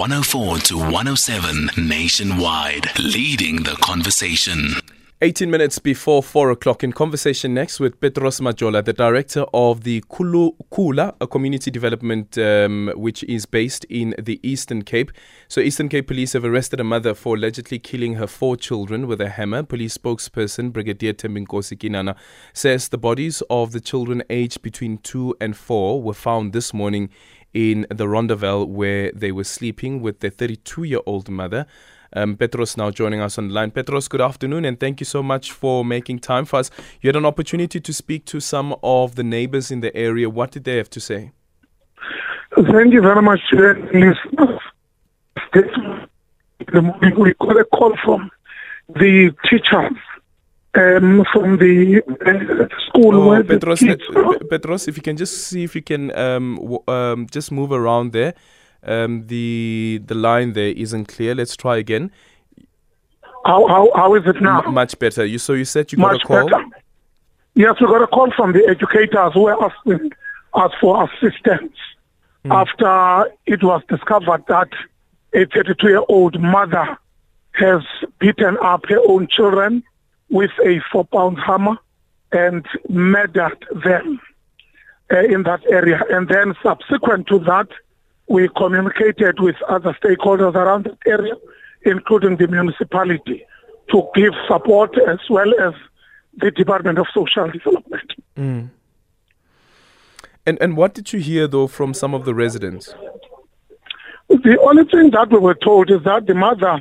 104 to 107 nationwide, leading the conversation. 18 minutes before 4 o'clock in conversation next with Petros Majola, the director of the Kulu, Khula, a community development um, which is based in the Eastern Cape. So, Eastern Cape police have arrested a mother for allegedly killing her four children with a hammer. Police spokesperson Brigadier Tembinkosi Kinana says the bodies of the children aged between 2 and 4 were found this morning in the Rondavel where they were sleeping with their 32 year old mother. Um, Petros now joining us on the line. Petros, good afternoon, and thank you so much for making time for us. You had an opportunity to speak to some of the neighbors in the area. What did they have to say? Thank you very much, listeners. We got a call from the teachers um, from the uh, school Oh, where Petros, the kids uh, Petros, if you can just see if you can um, w- um, just move around there. Um, the the line there isn't clear. Let's try again. how, how, how is it now? M- much better. You so you said you got Much a call. better. Yes, we got a call from the educators who were asking us for assistance after it was discovered that a 32 year old mother has beaten up her own children with a four pound hammer and murdered them uh, in that area. And then subsequent to that, we communicated with other stakeholders around that area, including the municipality, to give support as well as the Department of Social Development. And and what did you hear though from some of the residents? The only thing that we were told is that the mother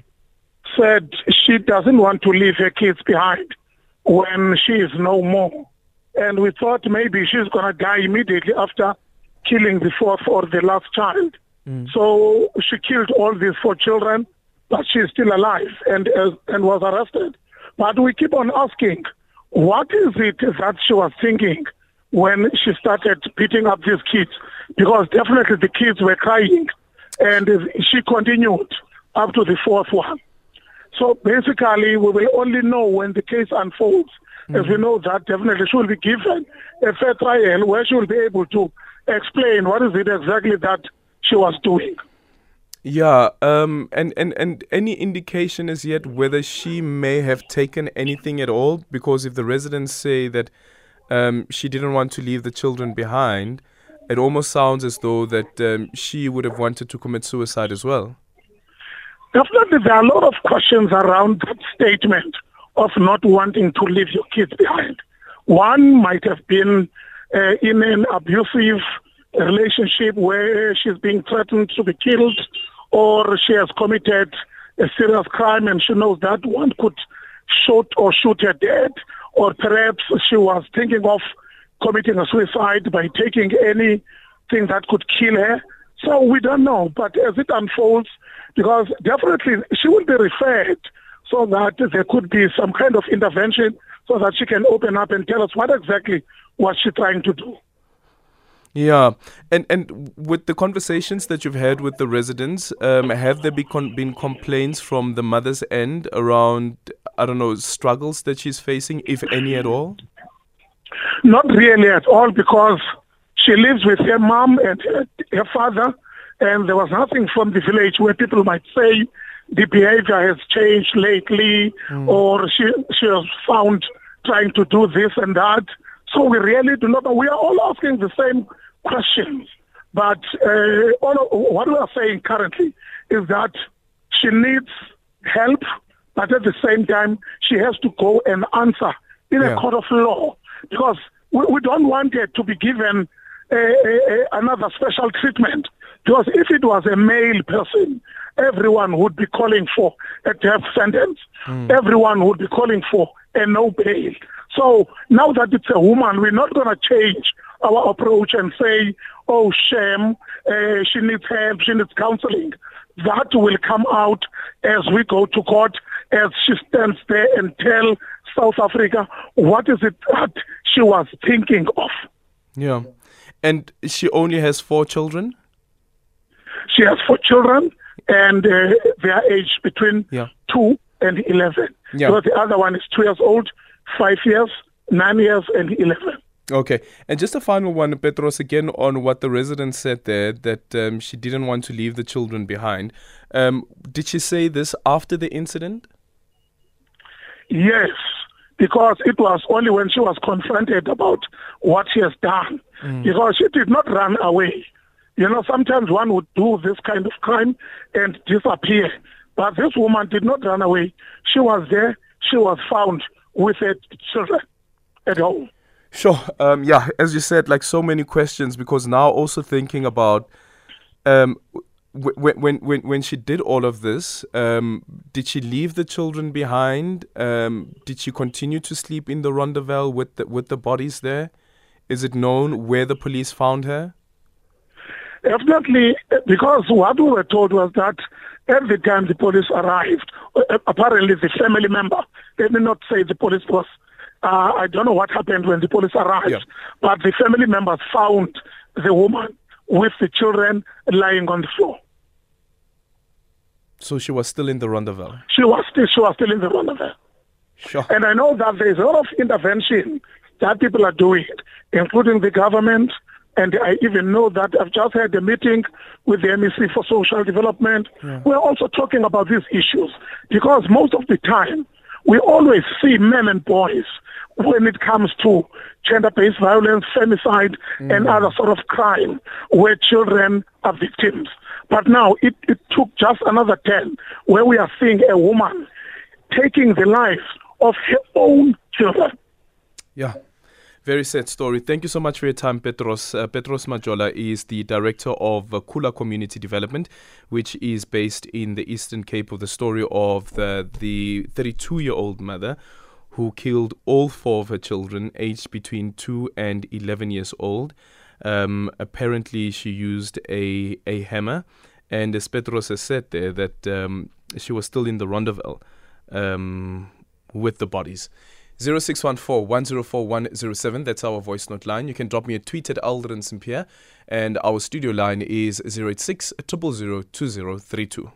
said she doesn't want to leave her kids behind when she is no more. And we thought maybe she's going to die immediately after killing the fourth or the last child. So she killed all these four children, but she's still alive and, uh, and was arrested. But we keep on asking, what is it that she was thinking when she started beating up these kids? Because definitely the kids were crying and she continued up to the fourth one. So basically, we will only know when the case unfolds, as we know that definitely she will be given a fair trial where she will be able to explain what is it exactly that she was doing. Yeah, um, and, and, and any indication as yet whether she may have taken anything at all? Because if the residents say that um, she didn't want to leave the children behind, it almost sounds as though that um, she would have wanted to commit suicide as well. Definitely, there are a lot of questions around that statement of not wanting to leave your kids behind. One might have been uh, in an abusive relationship where she's being threatened to be killed, or she has committed a serious crime and she knows that one could shoot or shoot her dead, or perhaps she was thinking of committing a suicide by taking anything that could kill her. So we don't know, but as it unfolds, because definitely she will be referred so that there could be some kind of intervention so that she can open up and tell us what exactly was she trying to do. Yeah, and and with the conversations that you've had with the residents, um, have there been con- been complaints from the mother's end around I don't know struggles that she's facing, if any at all? Not really at all, because she lives with her mom and her, her father, and there was nothing from the village where people might say the behavior has changed lately, or she she was found trying to do this and that. So we really do not know. We are all asking the same questions, but uh, all of, what we are saying currently is that she needs help, but at the same time, she has to go and answer in Yeah. a court of law because we, we don't want her to be given another special treatment. Because if it was a male person, everyone would be calling for a death sentence. Everyone would be calling for a no bail. So now that it's a woman, we're not going to change our approach and say, oh, shame, uh, she needs help, she needs counseling. That will come out as we go to court, as she stands there and tell South Africa what is it that she was thinking of. Yeah, and she only has four children. She has four children, and uh, they are aged between Yeah. two and eleven. Yeah. So the other one is two years old, five years, nine years, and eleven. Okay, and just a final one, Petros, again on what the resident said there that um, she didn't want to leave the children behind. Um, did she say this after the incident? Yes, because it was only when she was confronted about what she has done. Mm. Because she did not run away. You know, sometimes one would do this kind of crime and disappear. But this woman did not run away. She was there. She was found with her children at home. Sure. Um, yeah, as you said, like so many questions because now also thinking about um, when when when when she did all of this, um, did she leave the children behind? Um, did she continue to sleep in the Rondavel with the, with the bodies there? Is it known where the police found her? Definitely, because what we were told was that every time the police arrived, uh, apparently the family member, let me not say the police was uh, I don't know what happened when the police arrived, yeah. but the family members found the woman with the children lying on the floor. So she was still in the Rondavel? She was still, she was still in the Rondavel. Sure. And I know that there's a lot of intervention that people are doing, including the government. And I even know that I've just had a meeting with the MEC for Social Development. Yeah. We're also talking about these issues because most of the time we always see men and boys when it comes to gender-based violence, femicide, mm. and other sort of crime where children are victims. But now it, it took just another turn where we are seeing a woman taking the life of her own children. Yeah. Very sad story. Thank you so much for your time, Petros. Uh, Petros Majola is the director of uh, Khula Community Development, which is based in the Eastern Cape. Of the story of the the 32 year old mother who killed all four of her children, aged between two and 11 years old. Um, apparently, she used a a hammer, and as Petros has said there, that um, she was still in the Rondavel um, with the bodies. 0614 104 That's our voice note line. You can drop me a tweet at Aldrin St. Pierre. And our studio line is 086 000 2032.